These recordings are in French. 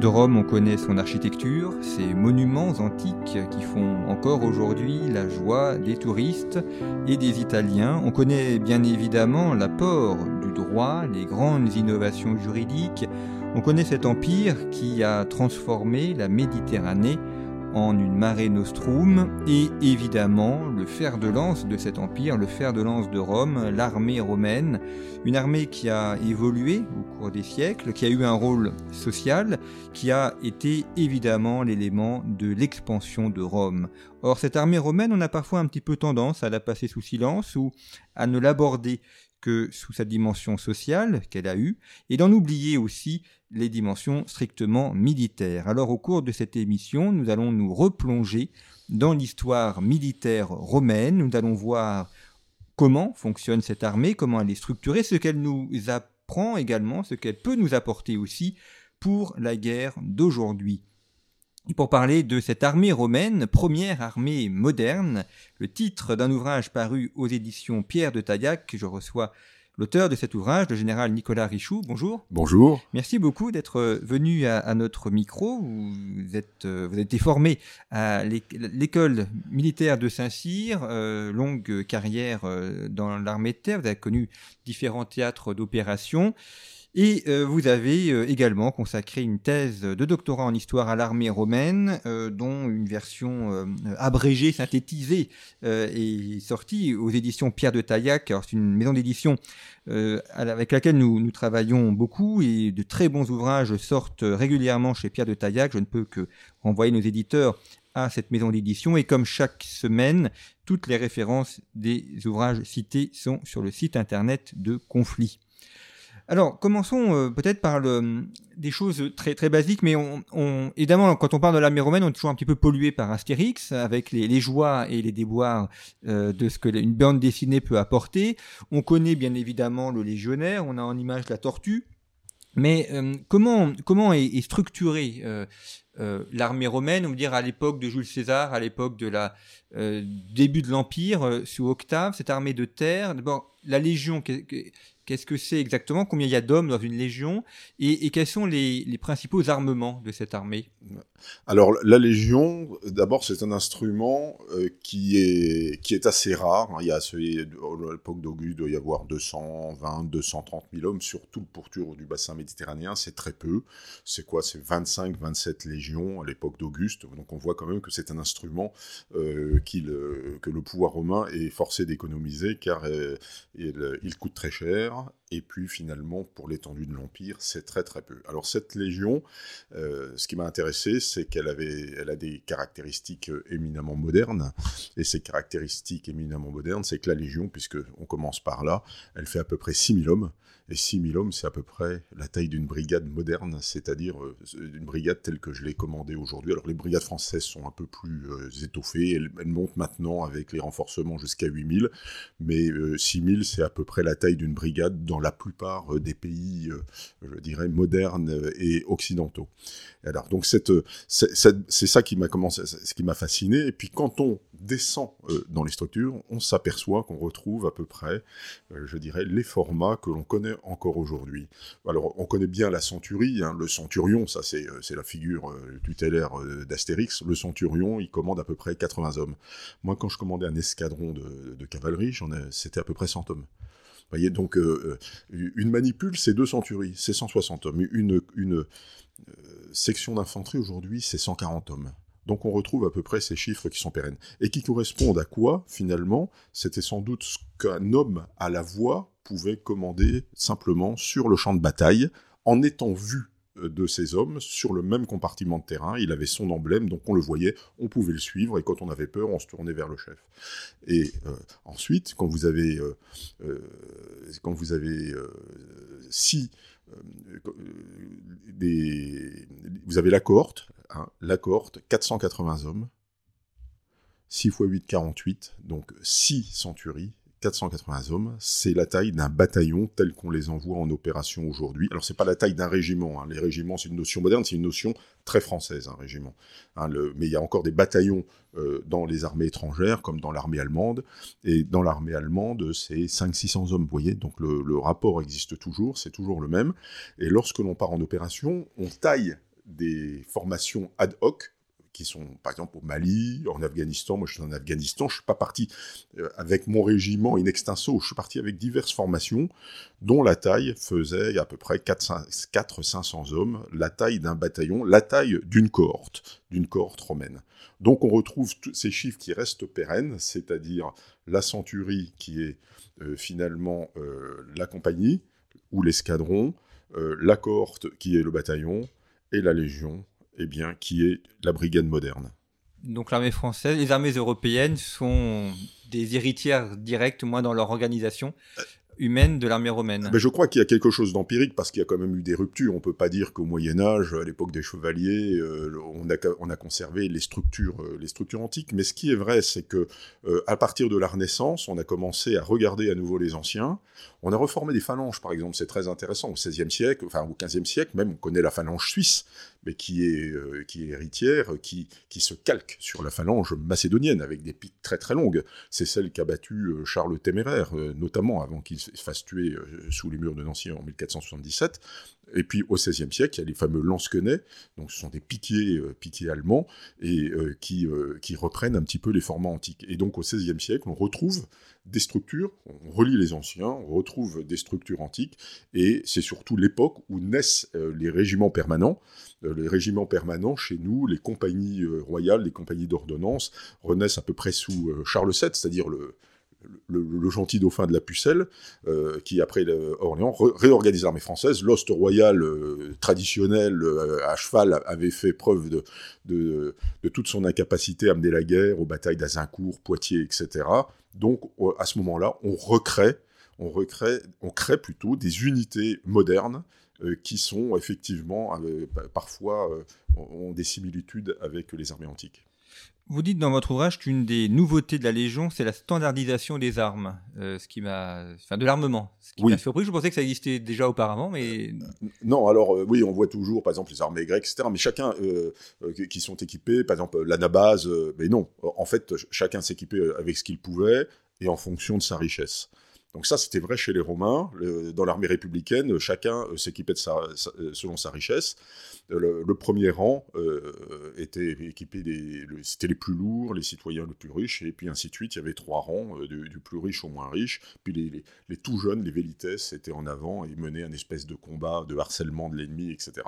De Rome, on connaît son architecture, ses monuments antiques qui font encore aujourd'hui la joie des touristes et des Italiens. On connaît bien évidemment l'apport du droit, les grandes innovations juridiques. On connaît cet empire qui a transformé la Méditerranée en une marée nostrum et évidemment le fer de lance de cet empire, le fer de lance de Rome, l'armée romaine, une armée qui a évolué au cours des siècles, qui a eu un rôle social, qui a été évidemment l'élément de l'expansion de Rome. Or cette armée romaine, on a parfois un petit peu tendance à la passer sous silence ou à ne l'aborder que sous sa dimension sociale qu'elle a eue, et d'en oublier aussi les dimensions strictement militaires. Alors au cours de cette émission, nous allons nous replonger dans l'histoire militaire romaine, nous allons voir comment fonctionne cette armée, comment elle est structurée, ce qu'elle nous apprend également, ce qu'elle peut nous apporter aussi pour la guerre d'aujourd'hui. Pour parler de cette armée romaine, première armée moderne, le titre d'un ouvrage paru aux éditions Pierre de Taillac, que je reçois l'auteur de cet ouvrage, le général Nicolas Richoux. Bonjour. Bonjour. Merci beaucoup d'être venu à, notre micro. Vous, êtes, vous avez été formé à l'école militaire de Saint-Cyr, euh, longue carrière euh, dans l'armée de terre. Vous avez connu différents théâtres d'opération. Et euh, vous avez euh, également consacré une thèse de doctorat en histoire à l'armée romaine, euh, dont une version abrégée, synthétisée, est sortie aux éditions Pierre de Taillac. c'est une maison d'édition avec laquelle nous, nous, travaillons beaucoup et de très bons ouvrages sortent régulièrement chez Pierre de Taillac. Je ne peux que renvoyer nos éditeurs à cette maison d'édition et comme chaque semaine, toutes les références des ouvrages cités sont sur le site internet de Conflit. Alors, commençons euh, peut-être par des choses très très basiques, mais évidemment, quand on parle de l'armée romaine, on est toujours un petit peu pollué par Astérix, avec les, joies et les déboires euh, de ce que une bande dessinée peut apporter. On connaît bien évidemment le légionnaire, on a en image la tortue, mais euh, comment comment est, structurée l'armée romaine, on veut dire à l'époque de Jules César, à l'époque de la début de l'empire sous Octave, cette armée de terre. D'abord, la légion, Qu'est-ce que c'est exactement Combien il y a d'hommes dans une légion et, quels sont les, principaux armements de cette armée? Alors, la légion, d'abord, c'est un instrument euh, qui, est, qui est assez rare. Il y a, à l'époque d'Auguste, il doit y avoir 220, 230 000 hommes sur tout le pourtour du bassin méditerranéen. C'est très peu. C'est quoi? C'est 25, 27 légions à l'époque d'Auguste. Donc, on voit quand même que c'est un instrument euh, que le pouvoir romain est forcé d'économiser car euh, il coûte très cher et puis finalement, pour l'étendue de l'Empire, c'est très très peu. Alors cette légion, euh, ce qui m'a intéressé, c'est qu'elle avait, elle a des caractéristiques euh, éminemment modernes, et ces caractéristiques éminemment modernes, c'est que la légion, puisque on commence par là, elle fait à peu près 6000 hommes, et 6000 hommes, c'est à peu près la taille d'une brigade moderne, c'est-à-dire euh, une brigade telle que je l'ai commandée aujourd'hui. Alors les brigades françaises sont un peu plus étoffées, elles, montent maintenant avec les renforcements jusqu'à 8000, mais 6000, c'est à peu près la taille d'une brigade dans la plupart euh, des pays, euh, je dirais, modernes et occidentaux. Alors, donc, c'est ça qui m'a commencé, ce qui m'a fasciné. Et puis, quand on descend euh, dans les structures, on s'aperçoit qu'on retrouve à peu près, je dirais, les formats que l'on connaît encore aujourd'hui. Alors, on connaît bien la centurie, hein, le centurion, ça c'est la figure tutélaire d'Astérix. Le centurion, il commande à peu près 80 hommes. Moi, quand je commandais un escadron de, de cavalerie, c'était à peu près 100 hommes voyez, donc euh, euh, une manipule, c'est deux centuries, c'est 160 hommes. Une, une euh, section d'infanterie aujourd'hui, c'est 140 hommes. Donc on retrouve à peu près ces chiffres qui sont pérennes. Et qui correspondent à quoi, finalement? C'était sans doute ce qu'un homme à la voix pouvait commander simplement sur le champ de bataille, en étant vu de ces hommes sur le même compartiment de terrain. Il avait son emblème, donc on le voyait, on pouvait le suivre, et quand on avait peur, on se tournait vers le chef. Et ensuite, quand vous avez, quand vous avez si des, vous avez la cohorte, hein, la cohorte, 480 hommes, 6 x 8, 48, donc 6 centuries, 480 hommes, c'est la taille d'un bataillon tel qu'on les envoie en opération aujourd'hui. Alors c'est pas la taille d'un régiment, hein. les régiments c'est une notion moderne, c'est une notion très française, un régiment. Hein, mais il y a encore des bataillons euh, dans les armées étrangères, comme dans l'armée allemande, et dans l'armée allemande c'est 500-600 hommes, vous voyez, donc le, le rapport existe toujours, c'est toujours le même, et lorsque l'on part en opération, on taille des formations ad hoc qui sont par exemple au Mali, en Afghanistan. Moi, je suis en Afghanistan. Je suis pas parti euh, avec mon régiment in extenso. Je suis parti avec diverses formations dont la taille faisait à peu près 400-500 hommes, la taille d'un bataillon, la taille d'une cohorte, d'une cohorte romaine. Donc on retrouve ces chiffres qui restent pérennes, c'est-à-dire la centurie qui est euh, finalement euh, la compagnie ou l'escadron, la cohorte qui est le bataillon, et la légion eh bien, qui est la brigade moderne. Donc l'armée française, les armées européennes sont des héritières directes, moins dans leur organisation, euh, humaine de l'armée romaine. Ben, je crois qu'il y a quelque chose d'empirique parce qu'il y a quand même eu des ruptures. On peut pas dire qu'au Moyen Âge, à l'époque des chevaliers, euh, on, a, on, a, conservé les structures, euh, les structures antiques. Mais ce qui est vrai, c'est que euh, à partir de la Renaissance, on a commencé à regarder à nouveau les anciens. On a reformé des phalanges, par exemple. C'est très intéressant. Au XVIe siècle, enfin au XVe siècle, même, on connaît la phalange suisse, mais qui est, qui est héritière, qui, qui se calque sur la phalange macédonienne avec des pics très très longues. C'est celle qu'a battu Charles le Téméraire, notamment avant qu'il fasse tuer euh, sous les murs de Nancy en 1477. Et puis au XVIe siècle, il y a les fameux lansquenets, donc ce sont des piquiers, euh, piquiers allemands, et euh, qui, qui reprennent un petit peu les formats antiques. Et donc au XVIe siècle, on retrouve des structures, on relie les anciens, on retrouve des structures antiques, et c'est surtout l'époque où naissent les régiments permanents. les régiments permanents, chez nous, les compagnies royales, les compagnies d'ordonnance, renaissent à peu près sous Charles VII, c'est-à-dire le, le, gentil dauphin de la Pucelle, euh, qui après Orléans réorganise l'armée française. L'ost royal euh, traditionnel euh, à cheval avait fait preuve de, toute son incapacité à mener la guerre aux batailles d'Azincourt, Poitiers, etc. Donc à ce moment-là, on recrée, on recrée, on crée plutôt des unités modernes qui sont effectivement parfois ont des similitudes avec les armées antiques. Vous dites dans votre ouvrage qu'une des nouveautés de la Légion, c'est la standardisation des armes, euh, ce qui m'a, enfin, de l'armement. Ce qui m'a surpris. Je pensais que ça existait déjà auparavant, mais euh, non. Alors euh, oui, on voit toujours, par exemple, les armées grecques, etc. Mais chacun qui sont équipés, par exemple l'anabase, mais non. En fait, chacun s'équipait avec ce qu'il pouvait et en fonction de sa richesse. Donc ça, c'était vrai chez les Romains. dans l'armée républicaine, chacun s'équipait selon sa richesse le, premier rang euh, était équipé des, c'était les plus lourds, les citoyens les plus riches, et puis ainsi de suite. Il y avait trois rangs, euh, du, plus riche au moins riche. Puis les, les, tout jeunes, les vélites, étaient en avant et menaient un espèce de combat, de harcèlement de l'ennemi, etc.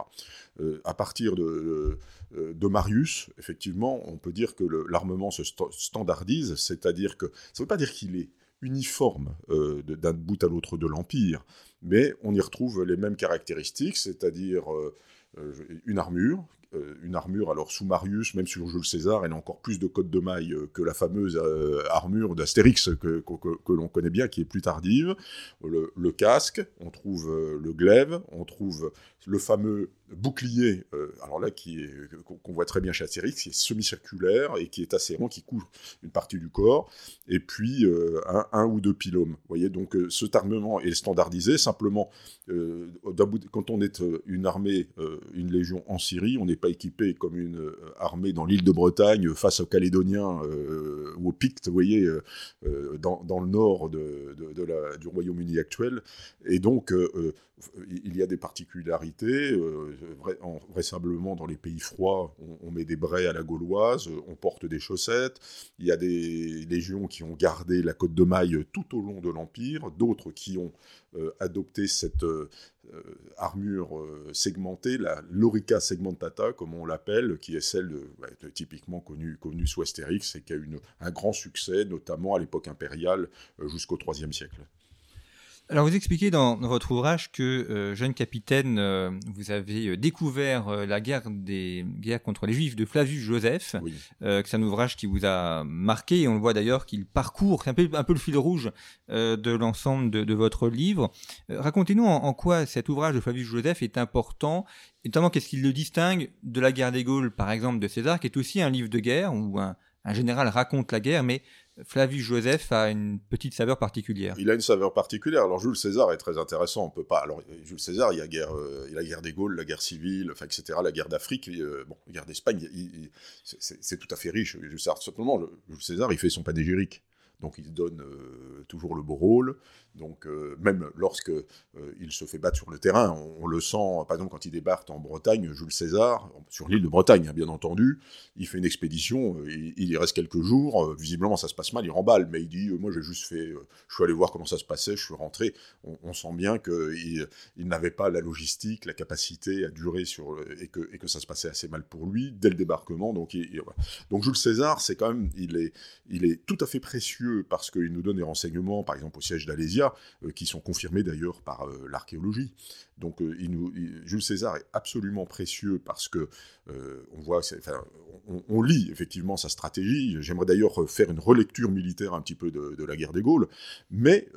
Euh, à partir de, de, Marius, effectivement, on peut dire que l'armement se standardise, c'est-à-dire que ça ne veut pas dire qu'il est uniforme d'un bout à l'autre de l'Empire, mais on y retrouve les mêmes caractéristiques, c'est-à-dire euh, une armure, euh, une armure, alors sous Marius, même sur Jules César, elle a encore plus de codes de maille euh, que la fameuse armure d'Astérix que, que, l'on connaît bien, qui est plus tardive. Le, casque, on trouve le glaive, on trouve le fameux bouclier, alors là, qui qu'on voit très bien chez Astérix, qui est semi-circulaire et qui est assez rond, qui couvre une partie du corps, et puis un, ou deux pylômes. Vous voyez, donc cet armement est standardisé, simplement, quand on est une armée, une légion en Syrie, on n'est pas équipé comme une armée dans l'île de Bretagne face aux Calédoniens ou aux Pictes, vous voyez, dans, dans, le nord de, du Royaume-Uni actuel. Et donc, il y a des particularités. vraisemblablement, dans les pays froids, on, on, met des braies à la gauloise, on porte des chaussettes. Il y a des légions qui ont gardé la côte de maille tout au long de l'Empire, d'autres qui ont adopté cette euh, armure euh, segmentée, la lorica segmentata, comme on l'appelle, qui est celle de, typiquement connue, connue sous Astérix et qui a eu un grand succès, notamment à l'époque impériale euh, jusqu'au IIIe siècle. Alors vous expliquez dans, votre ouvrage que, euh, jeune capitaine, euh, vous avez euh, découvert la guerre des guerres contre les Juifs de Flavius Joseph, que c'est un ouvrage qui vous a marqué, et on le voit d'ailleurs qu'il parcourt, c'est un peu, un peu le fil rouge de l'ensemble de, votre livre. Racontez-nous en, quoi cet ouvrage de Flavius Joseph est important, et notamment qu'est-ce qui le distingue de la guerre des Gaules, par exemple, de César, qui est aussi un livre de guerre, où un, un général raconte la guerre, mais Flavius Joseph a une petite saveur particulière. Il a une saveur particulière. Alors Jules César est très intéressant. On peut pas. Alors Jules César, il y a guerre, euh, il y a guerre des Gaules, la guerre civile, etc. La guerre d'Afrique, euh, bon, la guerre d'Espagne. C'est tout à fait riche. Jules César, simplement, Jules César, il fait son panégyrique. Donc il donne euh, toujours le beau rôle. Donc euh, même lorsque euh, il se fait battre sur le terrain, on, le sent, par exemple quand il débarque en Bretagne, Jules César, sur l'île de Bretagne hein, bien entendu, il fait une expédition, il, y reste quelques jours, visiblement ça se passe mal, il remballe, mais il dit, moi j'ai juste fait, je suis allé voir comment ça se passait, je suis rentré, on, sent bien qu'il il, n'avait pas la logistique, la capacité à durer sur, et, que, et ça se passait assez mal pour lui dès le débarquement. Donc, donc Jules César, c'est quand même, il est, il est tout à fait précieux parce qu'il nous donne des renseignements, par exemple au siège d'Alésia, euh, qui sont confirmés d'ailleurs par euh, l'archéologie. Donc euh, Jules César est absolument précieux parce que on voit, on, lit effectivement sa stratégie. J'aimerais d'ailleurs faire une relecture militaire un petit peu de, la guerre des Gaules, mais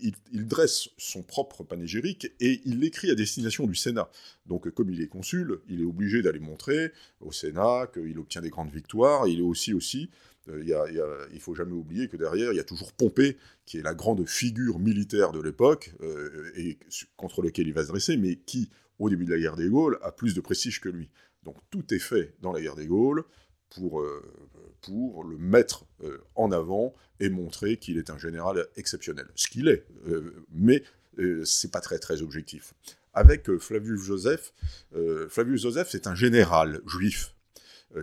il, dresse son propre panégyrique et il l'écrit à destination du Sénat. Donc comme il est consul, il est obligé d'aller montrer au Sénat qu'il obtient des grandes victoires. Il est aussi aussi euh, il ne faut jamais oublier que derrière, il y a toujours Pompée, qui est la grande figure militaire de l'époque, euh, et contre lequel il va se dresser, mais qui, au début de la guerre des Gaules, a plus de prestige que lui. Donc tout est fait dans la guerre des Gaules pour, euh, pour le mettre en avant et montrer qu'il est un général exceptionnel. Ce qu'il est, mais c'est pas très très objectif. Avec Flavius Joseph, Flavius Joseph c'est un général juif euh,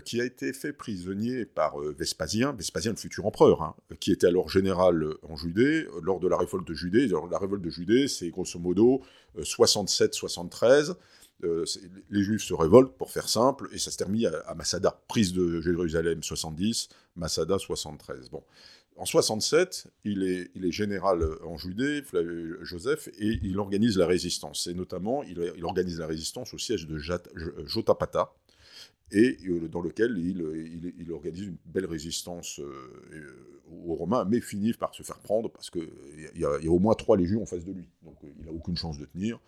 qui a été fait prisonnier par euh, Vespasien, Vespasien le futur empereur, hein, qui était alors général en Judée, lors de la révolte de Judée. la révolte de Judée, c'est grosso modo 67-73. Euh, les Juifs se révoltent, pour faire simple, et ça se termine à, Massada. Prise de Jérusalem 70, Massada 73. Bon. En 67, il est, il est, général en Judée, Joseph, et il organise la résistance. Et notamment, il, il organise la résistance au siège de Jotapata, et euh, dans lequel il, il, organise une belle résistance euh, aux Romains, mais finit par se faire prendre parce qu'il y, y, a au moins trois légions en face de lui. Donc euh, il n'a aucune chance de tenir.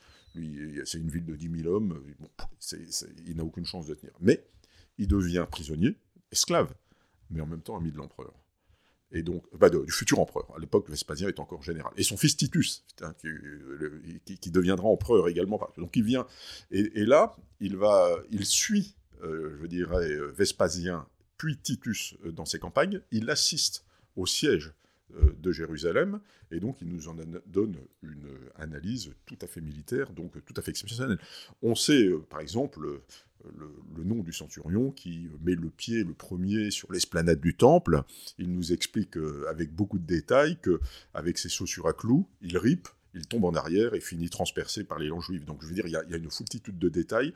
C'est une ville de 10 000 hommes, il n'a aucune chance de tenir. Mais il devient prisonnier, esclave, mais en même temps ami de l'empereur. Et donc, bah, du futur empereur. À l'époque, Vespasien est encore général. Et son fils Titus, qui, deviendra empereur également. Donc il vient, et, et là, il va, il suit euh, je dirais, euh, Vespasien, puis Titus euh, dans ses campagnes, il assiste au siège de Jérusalem, et donc il nous en donne une analyse tout à fait militaire, donc tout à fait exceptionnelle. On sait, par exemple, le, nom du centurion qui met le pied le premier sur l'esplanade du temple. Il nous explique avec beaucoup de détails que avec ses chaussures à clous, il ripe, il tombe en arrière et finit transpercé par les langues juives. Donc je veux dire, il y a, une foultitude de détails,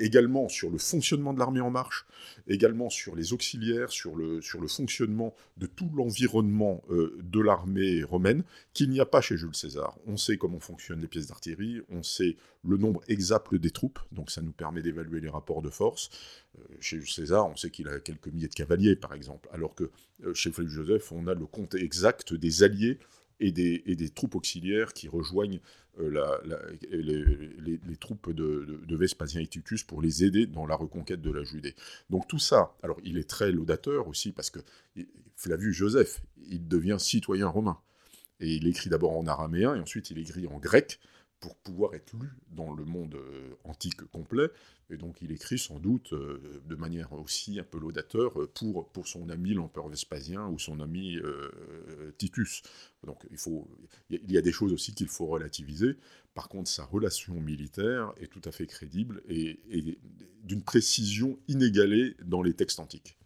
également sur le fonctionnement de l'armée en marche, également sur les auxiliaires, sur le, sur le fonctionnement de tout l'environnement euh, de l'armée romaine, qu'il n'y a pas chez Jules César. On sait comment fonctionnent les pièces d'artillerie, on sait le nombre exact des troupes, donc ça nous permet d'évaluer les rapports de force. Euh, chez Jules César, on sait qu'il a quelques milliers de cavaliers, par exemple, alors que euh, chez Philippe Joseph, on a le compte exact des alliés et des, troupes auxiliaires qui rejoignent euh, les, troupes de, Vespasien et Titus pour les aider dans la reconquête de la Judée. Donc tout ça, alors il est très laudateur aussi parce que Flavius Joseph, il devient citoyen romain. Et il écrit d'abord en araméen et ensuite il écrit en grec pour pouvoir être lu dans le monde euh, antique complet. Et donc il écrit sans doute euh, de manière aussi un peu laudateur euh, pour, pour son ami l'empereur Vespasien ou son ami Titus. Donc il, faut, il y a des choses aussi qu'il faut relativiser. Par contre, sa relation militaire est tout à fait crédible et, et d'une précision inégalée dans les textes antiques.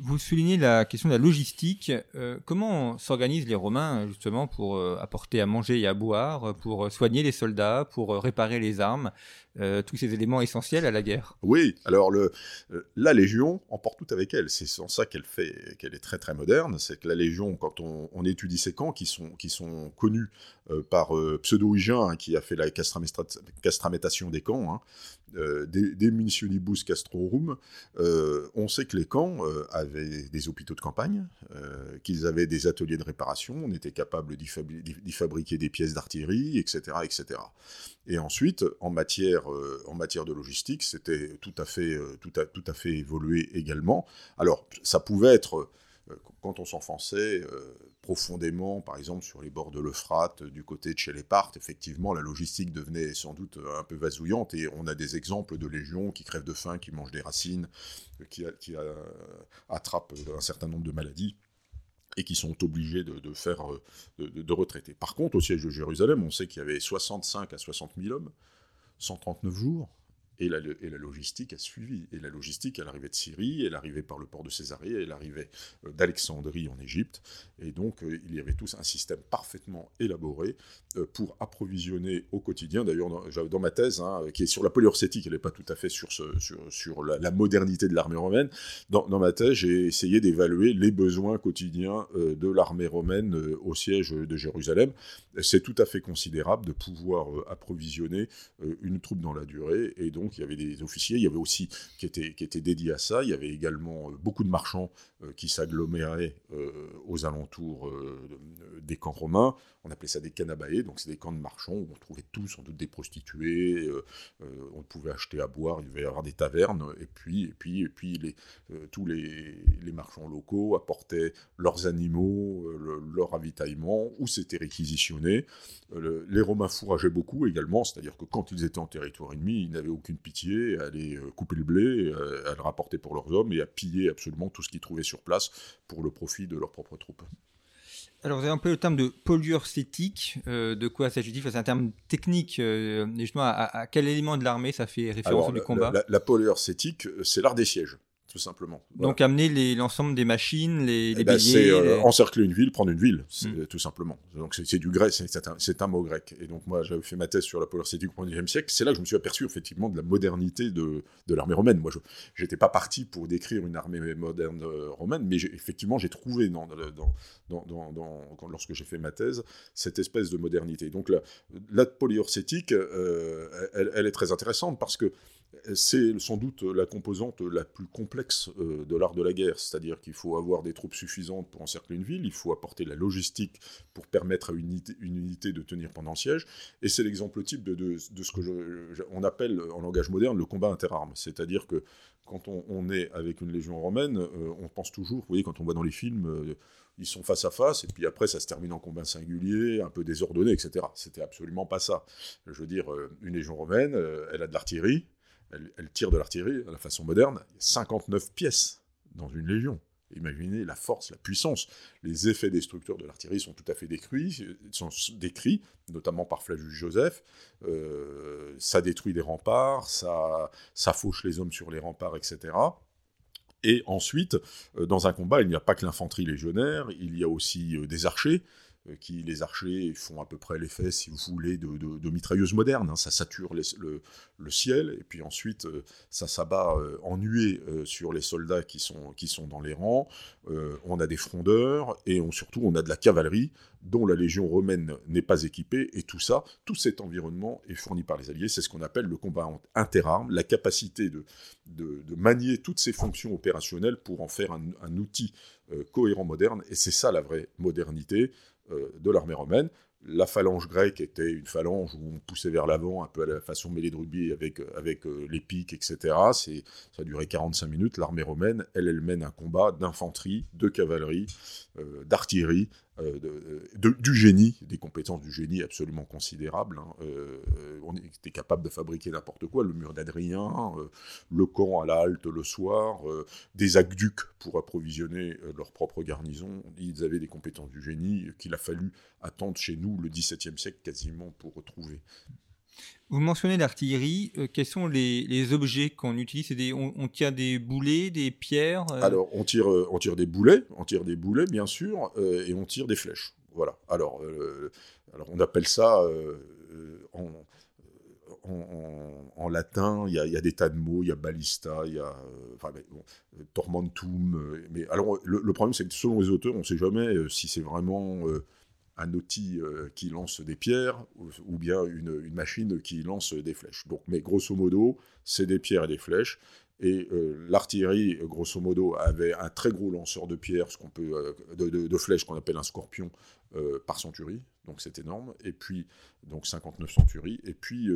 Vous soulignez la question de la logistique. Euh, comment s'organisent les Romains justement pour euh, apporter à manger et à boire, pour soigner les soldats, pour réparer les armes, tous ces éléments essentiels à la guerre? Oui, alors la Légion emporte tout avec elle. C'est sans ça qu'elle fait, qu'elle est très très moderne. C'est que la Légion, quand on, étudie ces camps qui sont, qui sont connus par Pseudo-Hygien, hein, qui a fait la castramétation des camps, hein, euh, des, des, Castrorum, euh, on sait que les camps euh, avaient des hôpitaux de campagne, qu'ils avaient des ateliers de réparation, on était capable d'y fabriquer des pièces d'artillerie, etc., etc. Et ensuite, en matière, en matière de logistique, c'était tout à fait, tout tout à fait évolué également. Alors, ça pouvait être quand on s'enfonçait profondément, par exemple sur les bords de l'Euphrate, du côté de chez les Parthes, effectivement, la logistique devenait sans doute un peu vasouillante, et on a des exemples de légions qui crèvent de faim, qui mangent des racines, qui, qui attrapent un certain nombre de maladies et qui sont obligés de, faire, de, retraiter. Par contre, au siège de Jérusalem, on sait qu'il y avait 65 à 60 000 hommes, 139 jours, et la, logistique a suivi. Et la logistique, elle arrivait de Syrie, elle arrivait par le port de Césarée, elle arrivait euh, d'Alexandrie en Égypte. Et donc, euh, il y avait tous un système parfaitement élaboré euh, pour approvisionner au quotidien. D'ailleurs, dans, ma thèse, hein, qui est sur la polyurcétique, elle n'est pas tout à fait sur, ce, sur, la, modernité de l'armée romaine. Dans, ma thèse, j'ai essayé d'évaluer les besoins quotidiens de l'armée romaine au siège de Jérusalem. C'est tout à fait considérable de pouvoir approvisionner une troupe dans la durée. Et donc, il y avait des officiers, il y avait aussi qui étaient, qui étaient dédiés à ça, il y avait également euh, beaucoup de marchands euh, qui s'aggloméraient euh, aux alentours des camps romains. On appelait ça des canabae, donc c'est des camps de marchands où on trouvait tout, sans doute des prostituées, on pouvait acheter à boire, il devait y avoir des tavernes, et puis, et puis, et puis les, tous les, marchands locaux apportaient leurs animaux, leur ravitaillement, ou c'était réquisitionné. les Romains fourrageaient beaucoup également, c'est-à-dire que quand ils étaient en territoire ennemi, ils n'avaient aucune pitié à aller euh, couper le blé, euh, à le rapporter pour leurs hommes et à piller absolument tout ce qu'ils trouvaient sur place pour le profit de leurs propres troupes. Alors, vous avez un peu le terme de polyurcétique. Euh, de quoi s'agit-il? C'est un terme technique. justement, à, quel élément de l'armée ça fait référence du combat? La, la, c'est l'art des sièges tout simplement. Donc amener l'ensemble des machines, les, les eh ben, C'est euh, encercler une ville, prendre une ville, mm. tout simplement. Donc c'est du grec, c'est un, mot grec. Et donc moi j'avais fait ma thèse sur la polyurcétique au XIe siècle, c'est là que je me suis aperçu effectivement de la modernité de, de l'armée romaine. Moi je n'étais pas parti pour décrire une armée moderne euh, romaine, mais effectivement j'ai trouvé dans, dans, dans, lorsque j'ai fait ma thèse cette espèce de modernité. Donc la, la polyurcétique, euh, elle, elle, est très intéressante parce que c'est sans doute la composante la plus complexe euh, de l'art de la guerre, c'est-à-dire qu'il faut avoir des troupes suffisantes pour encercler une ville, il faut apporter la logistique pour permettre à une unité, de tenir pendant le siège, et c'est l'exemple type de, ce que on appelle en langage moderne le combat interarmes, c'est-à-dire que quand on, est avec une légion romaine, euh, on pense toujours, vous voyez, quand on voit dans les films, euh, ils sont face à face, et puis après ça se termine en combat singulier, un peu désordonné, etc. C'était absolument pas ça. Je veux dire, une légion romaine, elle a de l'artillerie, elle, tire de l'artillerie à la façon moderne. Il y a 59 pièces dans une légion. Imaginez la force, la puissance. Les effets destructeurs de l'artillerie sont tout à fait décrits, sont décrits notamment par Flavius Joseph. Euh, ça détruit des remparts, ça, ça fauche les hommes sur les remparts, etc. Et ensuite, euh, dans un combat, il n'y a pas que l'infanterie légionnaire, il y a aussi euh, des archers. Euh, qui, les archers, font à peu près l'effet, si vous voulez, de, mitrailleuses modernes. Hein. Ça sature le, ciel, et puis ensuite, euh, ça s'abat euh, en nuée sur les soldats qui sont, qui sont dans les rangs. on a des frondeurs, et surtout, on a de la cavalerie dont la légion romaine n'est pas équipée, et tout ça, tout cet environnement est fourni par les alliés. C'est ce qu'on appelle le combat interarmes, la capacité de, de, manier toutes ces fonctions opérationnelles pour en faire un, outil cohérent moderne, et c'est ça la vraie modernité. Euh, de l'armée romaine. La phalange grecque était une phalange où on poussait vers l'avant, un peu à la façon mêlée de rugby avec, euh, avec euh, les pics, etc. Ça a duré 45 minutes. L'armée romaine, elle, elle mène un combat d'infanterie, de cavalerie, d'artillerie, euh, de, du génie, des compétences du génie absolument considérables. Hein. Euh, on était capable de fabriquer n'importe quoi, le mur d'Adrien, euh, le camp à la halte le soir, des aqueducs pour approvisionner leur propre garnison. Ils avaient des compétences du génie qu'il a fallu attendre chez nous le XVIIe siècle quasiment pour retrouver. Vous mentionnez l'artillerie. Euh, quels sont les, objets qu'on utilise? On, tire des boulets, des pierres euh? Alors, on tire, euh, on tire des boulets, on tire des boulets, bien sûr, et on tire des flèches. Voilà. Alors, alors on appelle ça en, latin, il y, a, des tas de mots, il y a ballista, il y a tormentum. Mais alors, le, le problème, c'est que selon les auteurs, on ne sait jamais si c'est vraiment un outil euh, qui lance des pierres ou, bien une, machine qui lance des flèches. Donc, mais grosso modo, c'est des pierres et des flèches. Et euh, l'artillerie, grosso modo, avait un très gros lanceur de pierres, ce qu'on peut, euh, de, flèches qu'on appelle un scorpion par centurie, donc c'est énorme. Et puis, donc 59 centuries. Et puis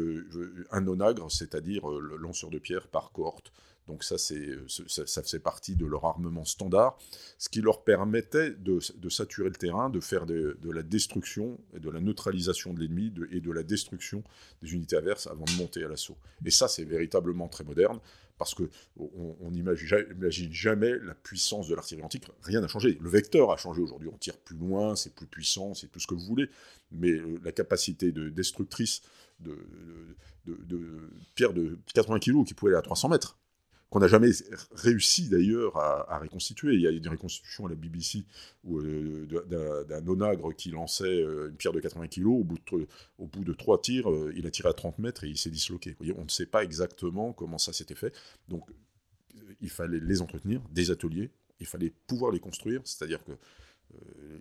un onagre, c'est-à-dire le lanceur de pierres par cohorte. Donc ça, c'est, ça, faisait partie de leur armement standard, ce qui leur permettait de, saturer le terrain, de faire de, la destruction et de la neutralisation de l'ennemi et de la destruction des unités adverses avant de monter à l'assaut. Et ça, c'est véritablement très moderne, parce que on n'imagine jamais la puissance de l'artillerie antique. Rien n'a changé. Le vecteur a changé aujourd'hui. On tire plus loin, c'est plus puissant, c'est tout ce que vous voulez. Mais euh, la capacité de destructrice de, de, de, pierre de 80 kg qui pouvait aller à 300 mètres, qu'on n'a jamais réussi d'ailleurs à, reconstituer. Il y a une reconstitution à la BBC euh, d'un onagre qui lançait euh, une pierre de 80 kg. Au bout de, au bout de trois tirs, euh, il a tiré à 30 mètres et il s'est disloqué. On ne sait pas exactement comment ça s'était fait. Donc, il fallait les entretenir, des ateliers. Il fallait pouvoir les construire, c'est-à-dire que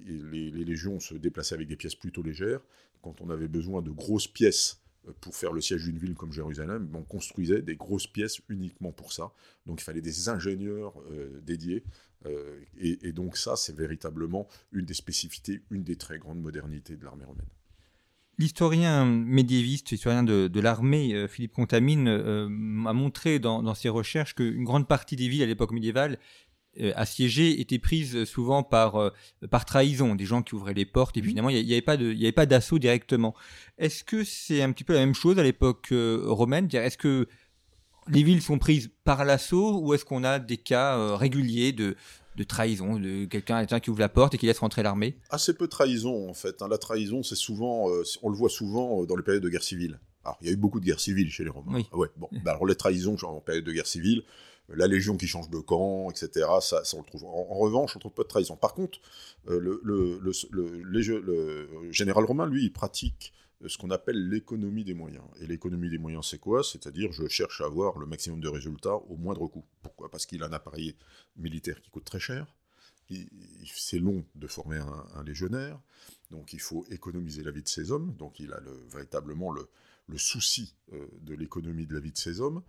les légions se déplaçaient avec des pièces plutôt légères. Quand on avait besoin de grosses pièces pour faire le siège d'une ville comme Jérusalem, on construisait des grosses pièces uniquement pour ça. Donc il fallait des ingénieurs euh, dédiés. Euh, et, donc ça, c'est véritablement une des spécificités, une des très grandes modernités de l'armée romaine. L'historien médiéviste, historien de, l'armée, euh, Philippe Contamine, a montré dans, dans ses recherches qu'une grande partie des villes à l'époque médiévale euh, assiégées étaient prises souvent par, euh, par trahison, des gens qui ouvraient les portes, et puis finalement, il n'y avait pas de, avait pas d'assaut directement. Est-ce que c'est un petit peu la même chose à l'époque euh, romaine? Est-ce que les villes sont prises par l'assaut, ou est-ce qu'on a des cas réguliers de, de trahison, de quelqu'un qui ouvre la porte et qui laisse rentrer l'armée? Assez peu de trahison, en fait. Hein. La trahison, c'est souvent, on le voit souvent dans les périodes de guerre civile. Alors, il y a eu beaucoup de guerres civiles chez les Romains. Oui. Ah ouais, bon. Bah, alors, les trahisons en période de guerre civile, la Légion qui change de camp, etc. Ça, on le trouve. En, revanche, on trouve pas de trahison. Par contre, euh, le, général romain, lui, il pratique euh, ce qu'on appelle l'économie des moyens. Et l'économie des moyens, c'est quoi? C'est-à-dire, je cherche à avoir le maximum de résultats au moindre coût. Pourquoi? Parce qu'il a un appareil militaire qui coûte très cher. C'est long de former un, légionnaire, donc il faut économiser la vie de ses hommes. Donc il a véritablement le, souci euh, de l'économie de la vie de ses hommes.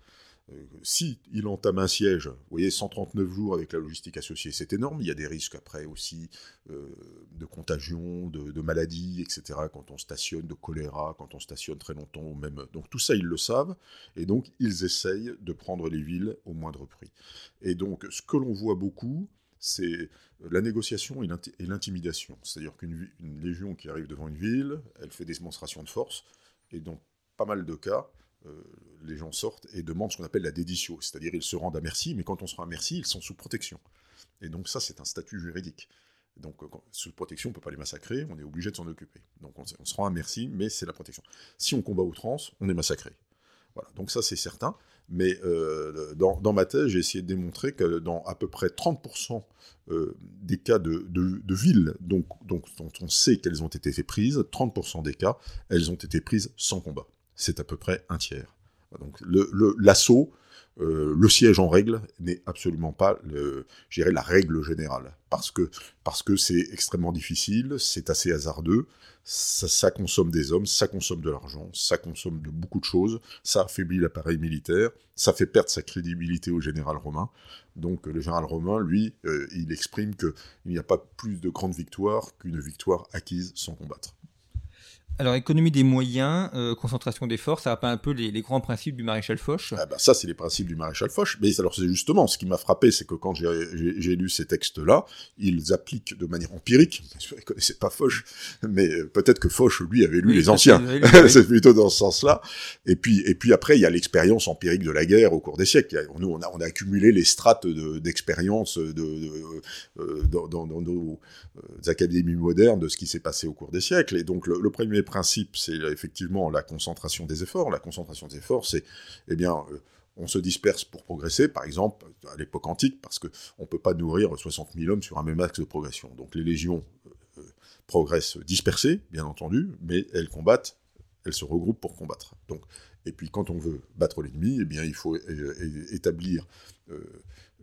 Si il entame un siège, vous voyez, 139 jours avec la logistique associée, c'est énorme. Il y a des risques après aussi euh, de contagion, de, maladies, etc. Quand on stationne, de choléra, quand on stationne très longtemps, même. Donc tout ça, ils le savent, et donc ils essayent de prendre les villes au moindre prix. Et donc ce que l'on voit beaucoup, c'est la négociation et l'intimidation. C'est-à-dire qu'une légion qui arrive devant une ville, elle fait des démonstrations de force, et dans pas mal de cas, euh, les gens sortent et demandent ce qu'on appelle la déditio, c'est-à-dire ils se rendent à merci, mais quand on se rend à merci, ils sont sous protection. Et donc ça, c'est un statut juridique. Donc, euh, sous protection, on ne peut pas les massacrer, on est obligé de s'en occuper. Donc, on, se rend à merci, mais c'est la protection. Si on combat outrance, on est massacré. Voilà, donc ça, c'est certain. Mais euh, dans, ma thèse, j'ai essayé de démontrer que dans à peu près 30% des cas de, villes donc, donc, dont on sait qu'elles ont été prises, 30% des cas, elles ont été prises sans combat c'est à peu près un tiers. Donc l'assaut, le, euh, le siège en règle n'est absolument pas, la règle générale, parce que parce que c'est extrêmement difficile, c'est assez hasardeux, ça, consomme des hommes, ça consomme de l'argent, ça consomme de beaucoup de choses, ça affaiblit l'appareil militaire, ça fait perdre sa crédibilité au général romain. Donc le général romain, lui, euh, il exprime qu'il n'y a pas plus de grande victoire qu'une victoire acquise sans combattre. Alors, économie des moyens, euh, concentration des forces, ça rappelle un peu les, grands principes du maréchal Foch? Ah bah ça, c'est les principes du maréchal Foch. Mais alors, c'est justement ce qui m'a frappé, c'est que quand j'ai lu ces textes-là, ils appliquent de manière empirique. Je ne connaissais pas Foch, mais peut-être que Foch, lui, avait lu les anciens. c'est plutôt dans ce sens-là. Et puis, et puis après, il y a l'expérience empirique de la guerre au cours des siècles. Nous, on a, on a accumulé les strates d'expérience de, euh, dans, nos euh, académies modernes de ce qui s'est passé au cours des siècles. Et donc, le premier principe, c'est effectivement la concentration des efforts. La concentration des efforts, c'est, eh bien, on se disperse pour progresser, par exemple, à l'époque antique, parce qu'on ne peut pas nourrir 60 000 hommes sur un même axe de progression. Donc les légions progressent dispersées, bien entendu, mais elles combattent, elles se regroupent pour combattre. Donc, et puis quand on veut battre l'ennemi, eh bien il faut établir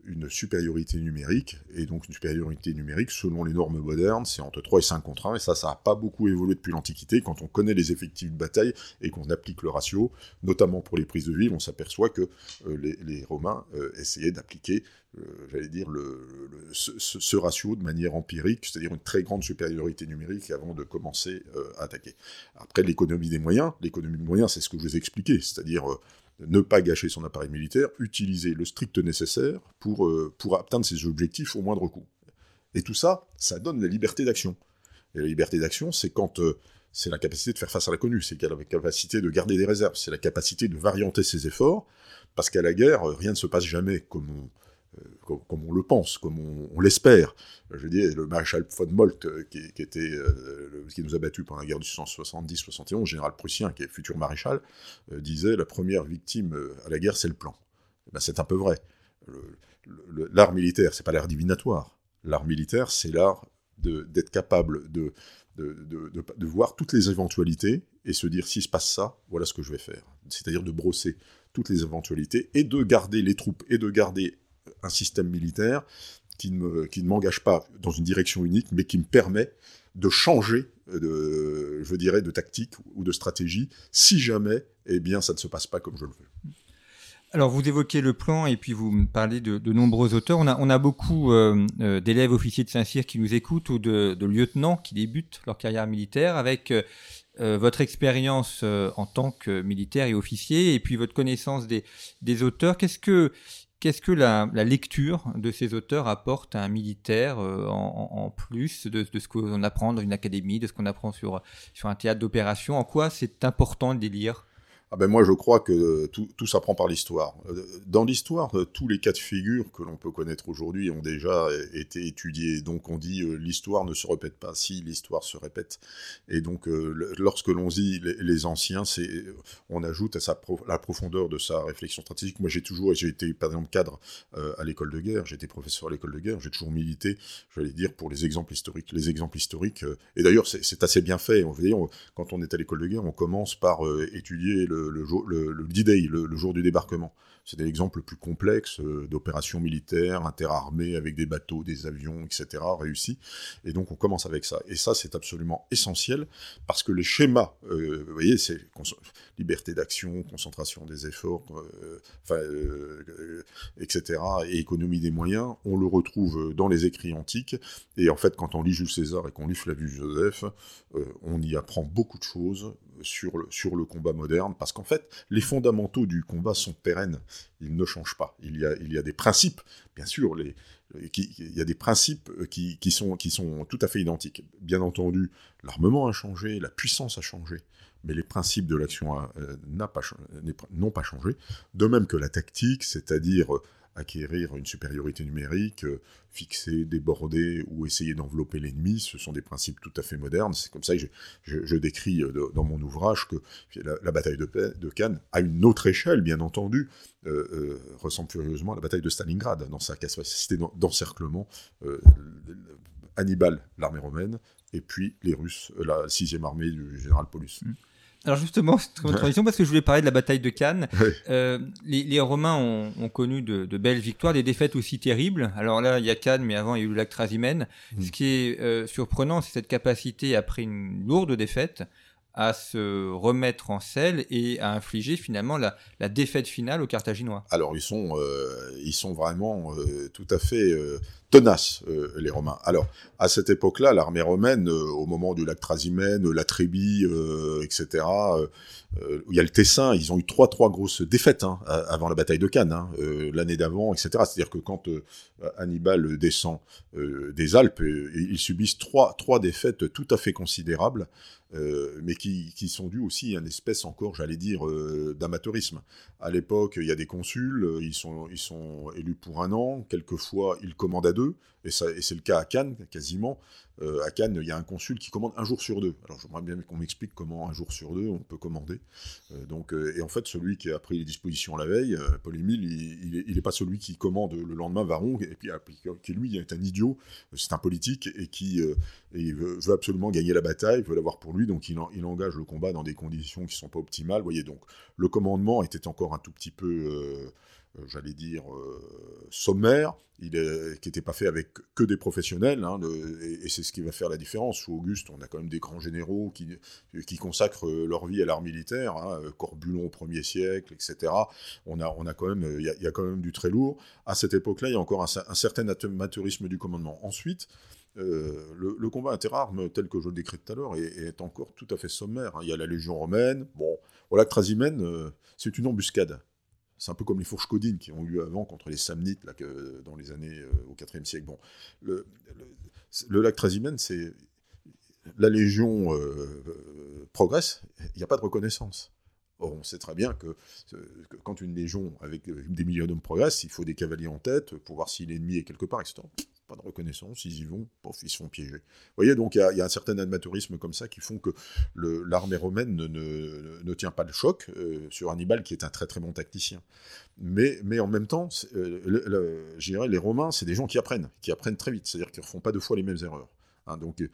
une supériorité numérique, et donc une supériorité numérique, selon les normes modernes, c'est entre 3 et 5 contre 1, et ça, ça n'a pas beaucoup évolué depuis l'Antiquité. Quand on connaît les effectifs de bataille et qu'on applique le ratio, notamment pour les prises de ville, on s'aperçoit que euh, les, Romains euh, essayaient d'appliquer, euh, j'allais dire, le, ce, ratio de manière empirique, c'est-à-dire une très grande supériorité numérique avant de commencer à attaquer. Après, l'économie des moyens, l'économie des moyens, c'est ce que je vous ai expliqué, c'est-à-dire ne pas gâcher son appareil militaire, utiliser le strict nécessaire pour, euh, pour atteindre ses objectifs au moindre coût. Et tout ça, ça donne la liberté d'action. Et la liberté d'action, c'est quand euh, c'est la capacité de faire face à l'inconnu, c'est la capacité de garder des réserves, c'est la capacité de varianter ses efforts, parce qu'à la guerre, rien ne se passe jamais comme on, euh, comme, on le pense, comme on, l'espère. Je veux dire, le maréchal von Moltke, euh, qui, était, euh, qui nous a battus pendant la guerre du 170-71, général prussien, qui est futur maréchal, disait la première victime à la guerre, c'est le plan. Eh ben, c'est un peu vrai. L'art militaire, c'est pas l'art divinatoire. L'art militaire, c'est l'art d'être capable de, de, de, voir toutes les éventualités et se dire s'il se passe ça, voilà ce que je vais faire. C'est-à-dire de brosser toutes les éventualités et de garder les troupes et de garder un système militaire qui ne, qui ne m'engage pas dans une direction unique, mais qui me permet de changer, de, je dirais, de tactique ou de stratégie, si jamais, eh bien, ça ne se passe pas comme je le veux. Alors, vous évoquez le plan et puis vous me parlez de, nombreux auteurs. On a, on a beaucoup euh, euh, d'élèves officiers de Saint-Cyr qui nous écoutent ou de, lieutenants qui débutent leur carrière militaire avec euh, votre expérience en tant que militaire et officier et puis votre connaissance des, des auteurs. Qu'est-ce que Qu'est-ce que la, lecture de ces auteurs apporte à un militaire euh, en, plus de, ce qu'on apprend dans une académie, de ce qu'on apprend sur, sur un théâtre d'opération? En quoi c'est important de les lire? Ah ben moi, je crois que tout, tout s'apprend par l'histoire. Euh, dans l'histoire, euh, tous les cas de figure que l'on peut connaître aujourd'hui ont déjà été étudiés. Donc on dit euh, l'histoire ne se répète pas. Si l'histoire se répète, et donc lorsque l'on dit les, anciens, c'est on ajoute à la profondeur de sa réflexion stratégique. Moi, j'ai toujours, j'ai été par exemple cadre à l'école de guerre, été professeur à l'école de guerre, j'ai toujours milité, j'allais dire pour les exemples historiques. Les exemples historiques, et d'ailleurs c'est assez bien fait. Vous voyez, quand on est à l'école de guerre, on commence par étudier le le, D-Day, le, jour du débarquement. C'est l'exemple le plus complexe euh, d'opérations militaires interarmées avec des bateaux, des avions, etc. réussis. Et donc on commence avec ça. Et ça, c'est absolument essentiel parce que les schémas, euh, vous voyez, c'est liberté d'action, concentration des efforts, euh, etc. et économie des moyens, on le retrouve dans les écrits antiques. Et en fait, quand on lit Jules César et qu'on lit Flavius Joseph, on y apprend beaucoup de choses sur le, combat moderne, parce qu'en fait, les fondamentaux du combat sont pérennes, ils ne changent pas. Il y a, des principes, bien sûr, il y a des principes qui, sont, tout à fait identiques. Bien entendu, l'armement a changé, la puissance a changé, mais les principes de l'action euh, n'ont pas, pas changé. De même que la tactique, c'est-à-dire acquérir une supériorité numérique, euh, fixer, déborder ou essayer d'envelopper l'ennemi, ce sont des principes tout à fait modernes. C'est comme ça que je, décris euh, dans mon ouvrage que la, bataille de, Cannes, à une autre échelle, bien entendu, euh, ressemble furieusement à la bataille de Stalingrad, dans sa capacité d'encerclement. Hannibal, l'armée romaine, et puis les Russes, la sixième armée du général Paulus. Mmh. Alors justement, c'est une transition parce que je voulais parler de la bataille de Cannes. Euh, les, Romains ont, connu de, belles victoires, des défaites aussi terribles. Alors là, il y a Cannes, mais avant, il y a eu le lac Trasimène. Mm. Ce qui est euh, surprenant, c'est cette capacité, après une lourde défaite, à se remettre en selle et à infliger finalement la, défaite finale aux Carthaginois. Alors ils sont, euh, ils sont vraiment tout à fait tenaces, les Romains. Alors à cette époque-là, l'armée romaine, au moment du lac Trasimène, la Trébie, etc., euh, il y a le Tessin, ils ont eu trois trois grosses défaites hein, avant la bataille de Cannes, hein, euh, l'année d'avant, etc. C'est-à-dire que quand euh, Hannibal descend des Alpes, ils subissent trois trois défaites tout à fait considérables, mais qui, qui, sont dues aussi à une espèce encore, j'allais dire, d'amateurisme. À l'époque, il y a des consuls, ils sont ils sont élus pour un an, quelquefois ils commandent à et, et c'est le cas à Cannes quasiment. euh, à Cannes, il y a un consul qui commande un jour sur deux. Alors j'aimerais bien qu'on m'explique comment un jour sur deux on peut commander. Euh, donc, euh, et en fait, celui qui a pris les dispositions la veille, Paul-Émile, il n'est pas celui qui commande le lendemain Varon, et puis qui lui est un idiot, c'est un politique, et qui veut, absolument gagner la bataille, veut l'avoir pour lui, donc il, il, engage le combat dans des conditions qui ne sont pas optimales. Vous voyez, donc le commandement était encore un tout petit peu j'allais dire, euh, sommaire, qui n'était pas fait avec que des professionnels, hein, et, c'est ce qui va faire la différence. Sous Auguste, on a quand même des grands généraux qui, consacrent leur vie à l'art militaire, hein, Corbulon au 1er siècle, etc. On a, quand même, il y, a quand même du très lourd. À cette époque-là, il y a encore un, certain amateurisme du commandement. Ensuite, euh, le, combat interarmes, tel que je le décris tout à l'heure, est, encore tout à fait sommaire. Hein. Il y a la Légion romaine. Bon, voilà, Trasimène, c'est une embuscade. C'est un peu comme les fourches codines qui ont eu avant contre les Samnites là, que, dans les années euh, au IVe siècle. Bon, le, lac Trasimène, c'est la Légion euh, euh, progresse, il n'y a pas de reconnaissance. Or, on sait très bien que, quand une légion avec des milliers d'hommes progresse, il faut des cavaliers en tête pour voir si l'ennemi est quelque part, etc pas de reconnaissance, ils y vont, pof, ils se font piéger. Vous voyez, donc il y, a un certain amateurisme comme ça qui font que l'armée romaine ne, ne, tient pas le choc euh, sur Hannibal, qui est un très très bon tacticien. Mais, mais en même temps, euh, je dirais, les Romains, c'est des gens qui apprennent, qui apprennent très vite, c'est-à-dire qu'ils ne refont pas deux fois les mêmes erreurs. Hein. donc euh,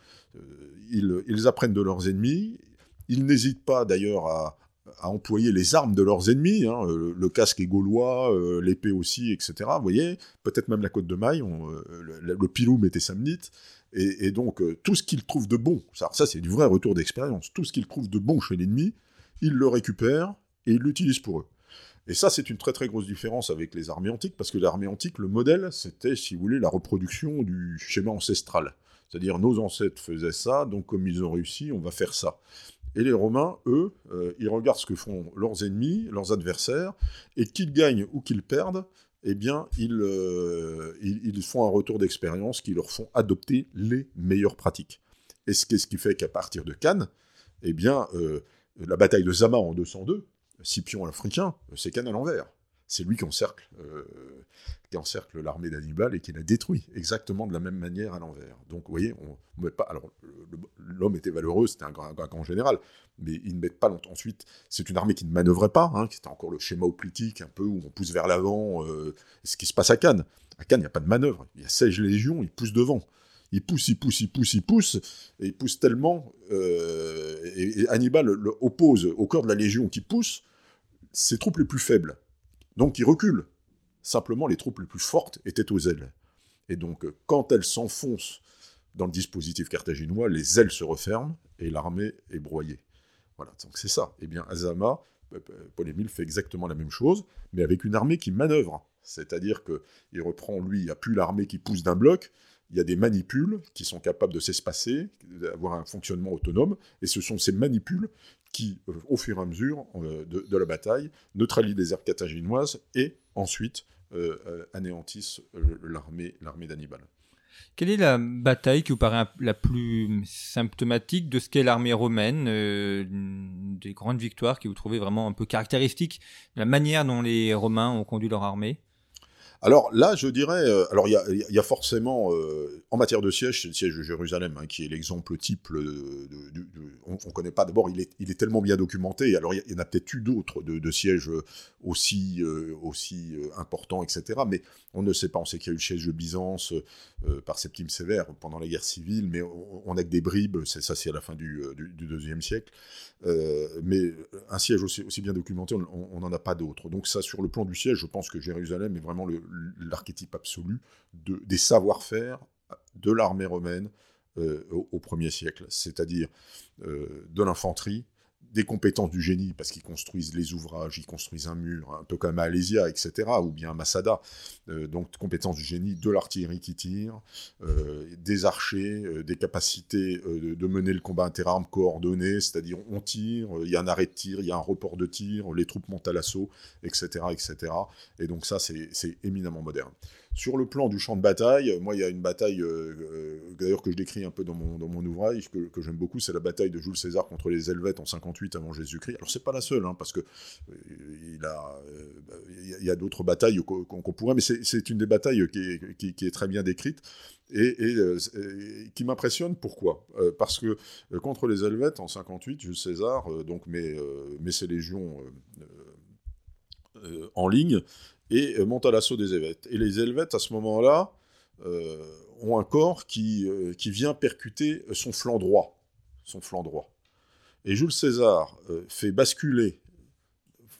ils, ils apprennent de leurs ennemis, ils n'hésitent pas d'ailleurs à, à employer les armes de leurs ennemis, hein, euh, le, casque est gaulois, euh, l'épée aussi, etc. Vous voyez, peut-être même la côte de maille, euh, le, le, piloum était samnite, et, donc tout ce qu'ils trouvent de bon, ça, ça c'est du vrai retour d'expérience, tout ce qu'ils trouvent de bon chez l'ennemi, ils le récupèrent et ils l'utilisent pour eux. Et ça, c'est une très très grosse différence avec les armées antiques, parce que l'armée antique, le modèle, c'était, si vous voulez, la reproduction du schéma ancestral. C'est-à-dire, nos ancêtres faisaient ça, donc comme ils ont réussi, on va faire ça. Et les Romains, eux, euh, ils regardent ce que font leurs ennemis, leurs adversaires, et qu'ils gagnent ou qu'ils perdent, eh bien, euh, ils, ils, font un retour d'expérience qui leur font adopter les meilleures pratiques. Et ce qui fait qu'à partir de Cannes, eh bien, euh, la bataille de Zama en 202, Scipion l'Africain, c'est Cannes à l'envers c'est lui qui encercle, euh, encercle l'armée d'Hannibal et qui la détruit exactement de la même manière à l'envers. Donc, vous voyez, on, met pas. Alors, l'homme était valeureux, c'était un grand, général, mais ils ne mettent pas longtemps. Ensuite, c'est une armée qui ne manœuvrait pas, hein, qui était encore le schéma oplitique, un peu où on pousse vers l'avant. Euh, ce qui se passe à Cannes. À Cannes, il n'y a pas de manœuvre. Il y a 16 légions, ils poussent devant. Ils poussent, ils poussent, ils poussent, ils poussent, et ils poussent tellement. Euh, et, Hannibal oppose au corps de la légion qui pousse ses troupes les plus faibles. Donc ils reculent. Simplement, les troupes les plus fortes étaient aux ailes. Et donc, quand elles s'enfoncent dans le dispositif carthaginois, les ailes se referment et l'armée est broyée. Voilà, donc c'est ça. Eh bien, Azama, euh, euh, Paul-Émile fait exactement la même chose, mais avec une armée qui manœuvre. C'est-à-dire qu'il reprend, lui, il n'y a plus l'armée qui pousse d'un bloc, il y a des manipules qui sont capables de s'espacer, d'avoir un fonctionnement autonome, et ce sont ces manipules qui, euh, au fur et à mesure euh, de, la bataille, neutralisent les aires carthaginoises et ensuite euh, anéantissent l'armée, d'Hannibal. Quelle est la bataille qui vous paraît la plus symptomatique de ce qu'est l'armée romaine, des grandes victoires qui vous trouvez vraiment un peu caractéristiques de la manière dont les Romains ont conduit leur armée? Alors là, je dirais, euh, alors il y, a, forcément, euh, en matière de siège, c'est le siège de Jérusalem, hein, qui est l'exemple type. On ne connaît pas, d'abord, il est, tellement bien documenté, alors il y, en a peut-être eu d'autres de, sièges aussi, euh, aussi importants, etc. Mais on ne sait pas, on sait qu'il y a eu le siège de Byzance par Septime Sévère pendant la guerre civile, mais on, n'a que des bribes, ça c'est à la fin du, deuxième siècle. mais un siège aussi, aussi bien documenté, on n'en a pas d'autres. Donc ça, sur le plan du siège, je pense que Jérusalem est vraiment le, l'archétype absolu de, des savoir-faire de l'armée romaine euh, au, au, 1er siècle, c'est-à-dire euh, de l'infanterie, des compétences du génie, parce qu'ils construisent les ouvrages, ils construisent un mur, un peu comme à Alésia, etc., ou bien à Masada. Euh, donc, compétences du génie, de l'artillerie qui tire, euh, des archers, euh, des capacités de, mener le combat interarmes coordonné, c'est-à-dire on tire, il y a un arrêt de tir, il y a un report de tir, les troupes montent à l'assaut, etc., etc. Et donc ça, c'est éminemment moderne. Sur le plan du champ de bataille, moi, il y a une bataille, d'ailleurs, que je décris un peu dans mon, dans mon ouvrage, que, j'aime beaucoup, c'est la bataille de Jules César contre les Helvètes en 58 avant Jésus-Christ. Alors, c'est pas la seule, hein, parce que il, y a d'autres batailles qu'on pourrait, mais c'est une des batailles qui qui est très bien décrite et, qui m'impressionne. Pourquoi? Parce que contre les Helvètes en 58, Jules César donc met, met ses légions en ligne et monte à l'assaut des Helvètes. Et les Helvètes, à ce moment-là, ont un corps qui, qui vient percuter son flanc droit. Son flanc droit. Et Jules César fait basculer,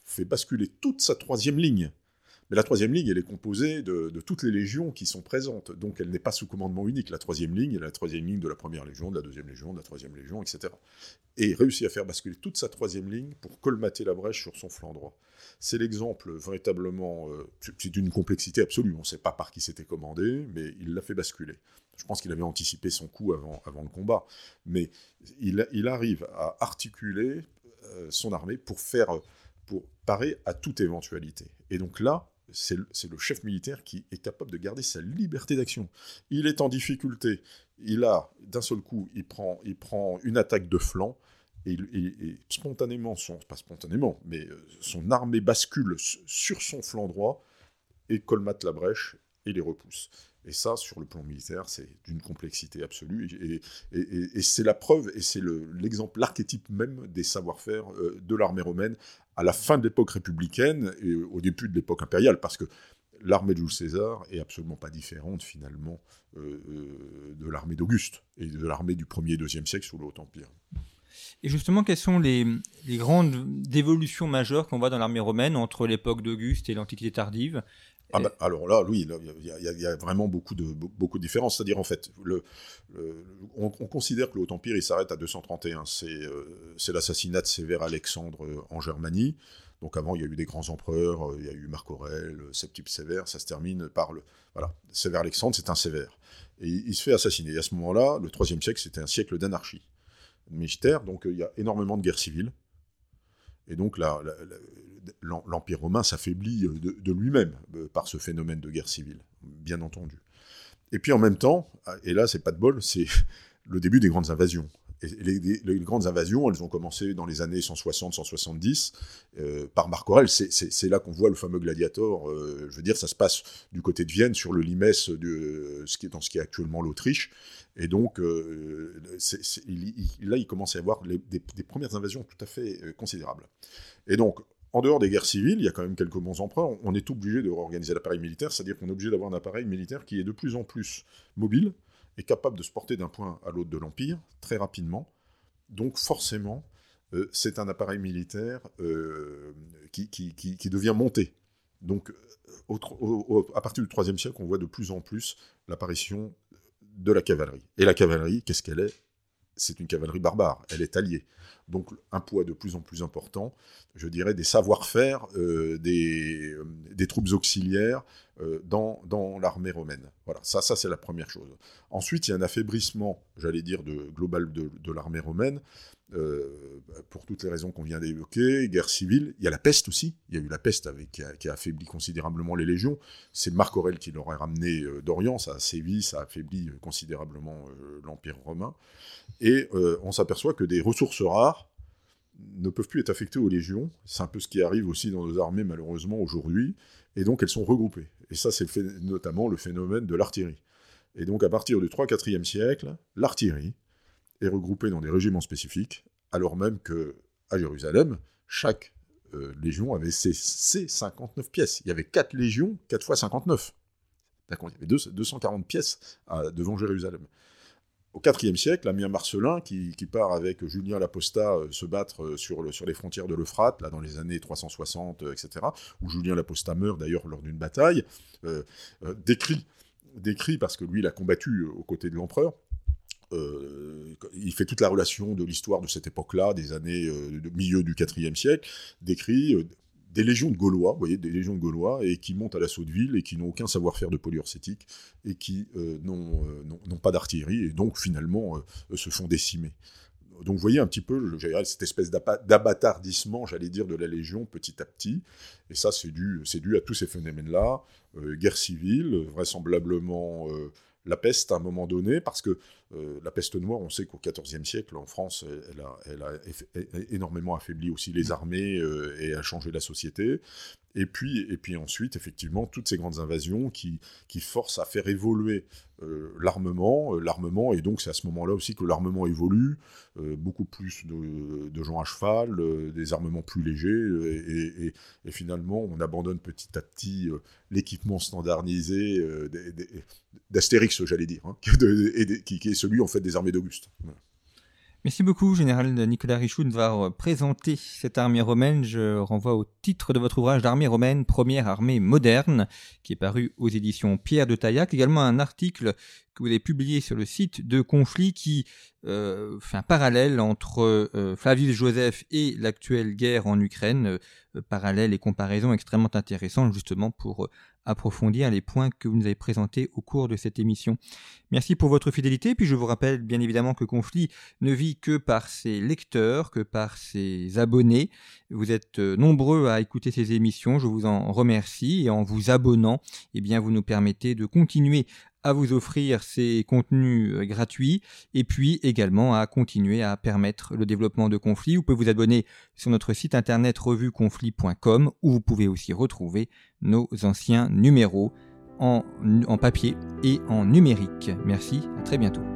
fait basculer toute sa troisième ligne mais la troisième ligne, elle est composée de, toutes les légions qui sont présentes. Donc elle n'est pas sous commandement unique. La troisième ligne, est la troisième ligne de la première légion, de la deuxième légion, de la troisième légion, etc. Et réussit à faire basculer toute sa troisième ligne pour colmater la brèche sur son flanc droit. C'est l'exemple véritablement. Euh, c'est d'une complexité absolue. On ne sait pas par qui c'était commandé, mais il l'a fait basculer. Je pense qu'il avait anticipé son coup avant, le combat. Mais il, il arrive à articuler euh, son armée pour faire. pour parer à toute éventualité. Et donc là, c'est le, chef militaire qui est capable de garder sa liberté d'action. Il est en difficulté, il a, d'un seul coup, il prend, il prend une attaque de flanc, et, spontanément, son, pas spontanément, mais euh, son armée bascule sur son flanc droit, et colmate la brèche, et les repousse. Et ça, sur le plan militaire, c'est d'une complexité absolue. Et, c'est la preuve, et c'est l'exemple, l'archétype même des savoir-faire euh, de l'armée romaine à la fin de l'époque républicaine et au début de l'époque impériale. Parce que l'armée de Jules César est absolument pas différente, finalement, euh, euh, de l'armée d'Auguste et de l'armée du 1er et 2e siècle sous le Haut-Empire. Et justement, quelles sont les, grandes évolutions majeures qu'on voit dans l'armée romaine entre l'époque d'Auguste et l'Antiquité tardive? Ah bah, alors là, oui, il y, a vraiment beaucoup de, beaucoup de différences. C'est-à-dire, en fait, on, considère que le Haut-Empire, il s'arrête à 231. Euh, c'est l'assassinat de Sévère Alexandre euh, en Germanie. Donc avant, il y a eu des grands empereurs, euh, il y a eu Marc Aurèle, Septime Sévère, ça se termine par le... Voilà, Sévère Alexandre, c'est un Sévère. Et il se fait assassiner. Et à ce moment-là, le IIIe siècle, c'était un siècle d'anarchie militaire, donc il y a énormément de guerres civiles. Et donc l'Empire romain s'affaiblit euh, de, lui-même euh, par ce phénomène de guerre civile, bien entendu. Et puis en même temps, et là c'est pas de bol, c'est le début des grandes invasions. Les, grandes invasions, elles ont commencé dans les années 160-170 euh, par Marc Aurèle. C'est là qu'on voit le fameux gladiator. je veux dire, ça se passe du côté de Vienne, sur le Limès, de, ce qui est, dans ce qui est actuellement l'Autriche. Et donc, là, il commence à y avoir des, des, premières invasions tout à fait considérables. Et donc, en dehors des guerres civiles, il y a quand même quelques bons empereurs, on est obligé de réorganiser l'appareil militaire, c'est-à-dire qu'on est obligé d'avoir un appareil militaire qui est de plus en plus mobile et capable de se porter d'un point à l'autre de l'Empire très rapidement. Donc forcément, euh, c'est un appareil militaire euh, qui, qui, devient monté. Donc euh, à partir du IIIe siècle, on voit de plus en plus l'apparition de la cavalerie. Et la cavalerie, qu'est-ce qu'elle est? C'est une cavalerie barbare, elle est alliée. Donc un poids de plus en plus important, je dirais, des savoir-faire euh, des, euh, des, troupes auxiliaires euh, dans, l'armée romaine. Voilà, ça, ça c'est la première chose. Ensuite, il y a un affaiblissement, j'allais dire, global de l'armée romaine, pour toutes les raisons qu'on vient d'évoquer, guerre civile, il y a la peste aussi, il y a eu la peste qui, a, affaibli considérablement les légions, c'est Marc Aurèle qui l'aurait ramené d'Orient, ça a sévi, ça a affaibli considérablement l'Empire romain, et on s'aperçoit que des ressources rares, ne peuvent plus être affectées aux légions. C'est un peu ce qui arrive aussi dans nos armées malheureusement aujourd'hui. Et donc elles sont regroupées. Et ça, c'est notamment le phénomène de l'artillerie. Et donc à partir du 3-4e siècle, l'artillerie est regroupée dans des régiments spécifiques, alors même que à Jérusalem, chaque euh, légion avait ses, 59 pièces. Il y avait 4 légions, 4 fois 59. Il y avait 240 pièces devant Jérusalem au IVe siècle, Amien Marcelin, qui, part avec Julien Laposta euh, se battre euh, sur, les frontières de l'Euphrate, dans les années 360, euh, etc., où Julien Laposta meurt d'ailleurs lors d'une bataille, décrit, décrit, parce que lui, il a combattu aux côtés de l'empereur, il fait toute la relation de l'histoire de cette époque-là, des années de milieu du IVe siècle, décrit des légions de Gaulois, vous voyez, des légions de Gaulois, et qui montent à l'assaut de ville et qui n'ont aucun savoir-faire de polyurcétique et qui euh, euh, n'ont pas d'artillerie et donc finalement euh, se font décimer. donc vous voyez un petit peu cette espèce d'abattardissement, j'allais dire, de la Légion petit à petit. Et ça, c'est dû, dû à tous ces phénomènes-là. guerre civile, vraisemblablement la peste à un moment donné, parce que euh, la peste noire, on sait qu'au XIVe siècle, en France, elle a, énormément affaibli aussi les armées euh, et a changé la société. Et puis, et puis ensuite, effectivement, toutes ces grandes invasions qui, qui forcent à faire évoluer euh, l'armement. l'armement, et donc c'est à ce moment-là aussi que l'armement évolue, beaucoup plus de, gens à cheval, des armements plus légers, et, finalement, on abandonne petit à petit l'équipement standardisé d'Astérix, j'allais dire, hein, qui, qui, est celui en fait des armées d'Auguste. Merci beaucoup, général Nicolas Richoud, de avoir présenté cette armée romaine. Je renvoie au titre de votre ouvrage d'armée romaine, première armée moderne, qui est paru aux éditions Pierre de Taillac. Également un article que vous avez publié sur le site de Conflit qui euh, fait un parallèle entre euh, Flavius Joseph et l'actuelle guerre en Ukraine, euh, parallèle et comparaison extrêmement intéressante justement pour approfondir les points que vous nous avez présentés au cours de cette émission. Merci pour votre fidélité, puis je vous rappelle bien évidemment que Conflit ne vit que par ses lecteurs, que par ses abonnés. Vous êtes euh, nombreux à écouter ces émissions, je vous en remercie, et en vous abonnant, eh bien vous nous permettez de continuer à vous offrir ces contenus euh, gratuits et puis également à continuer à permettre le développement de Conflit. Vous pouvez vous abonner sur notre site internet revueconflit.com où vous pouvez aussi retrouver nos anciens numéros en papier et en numérique. Merci, à très bientôt.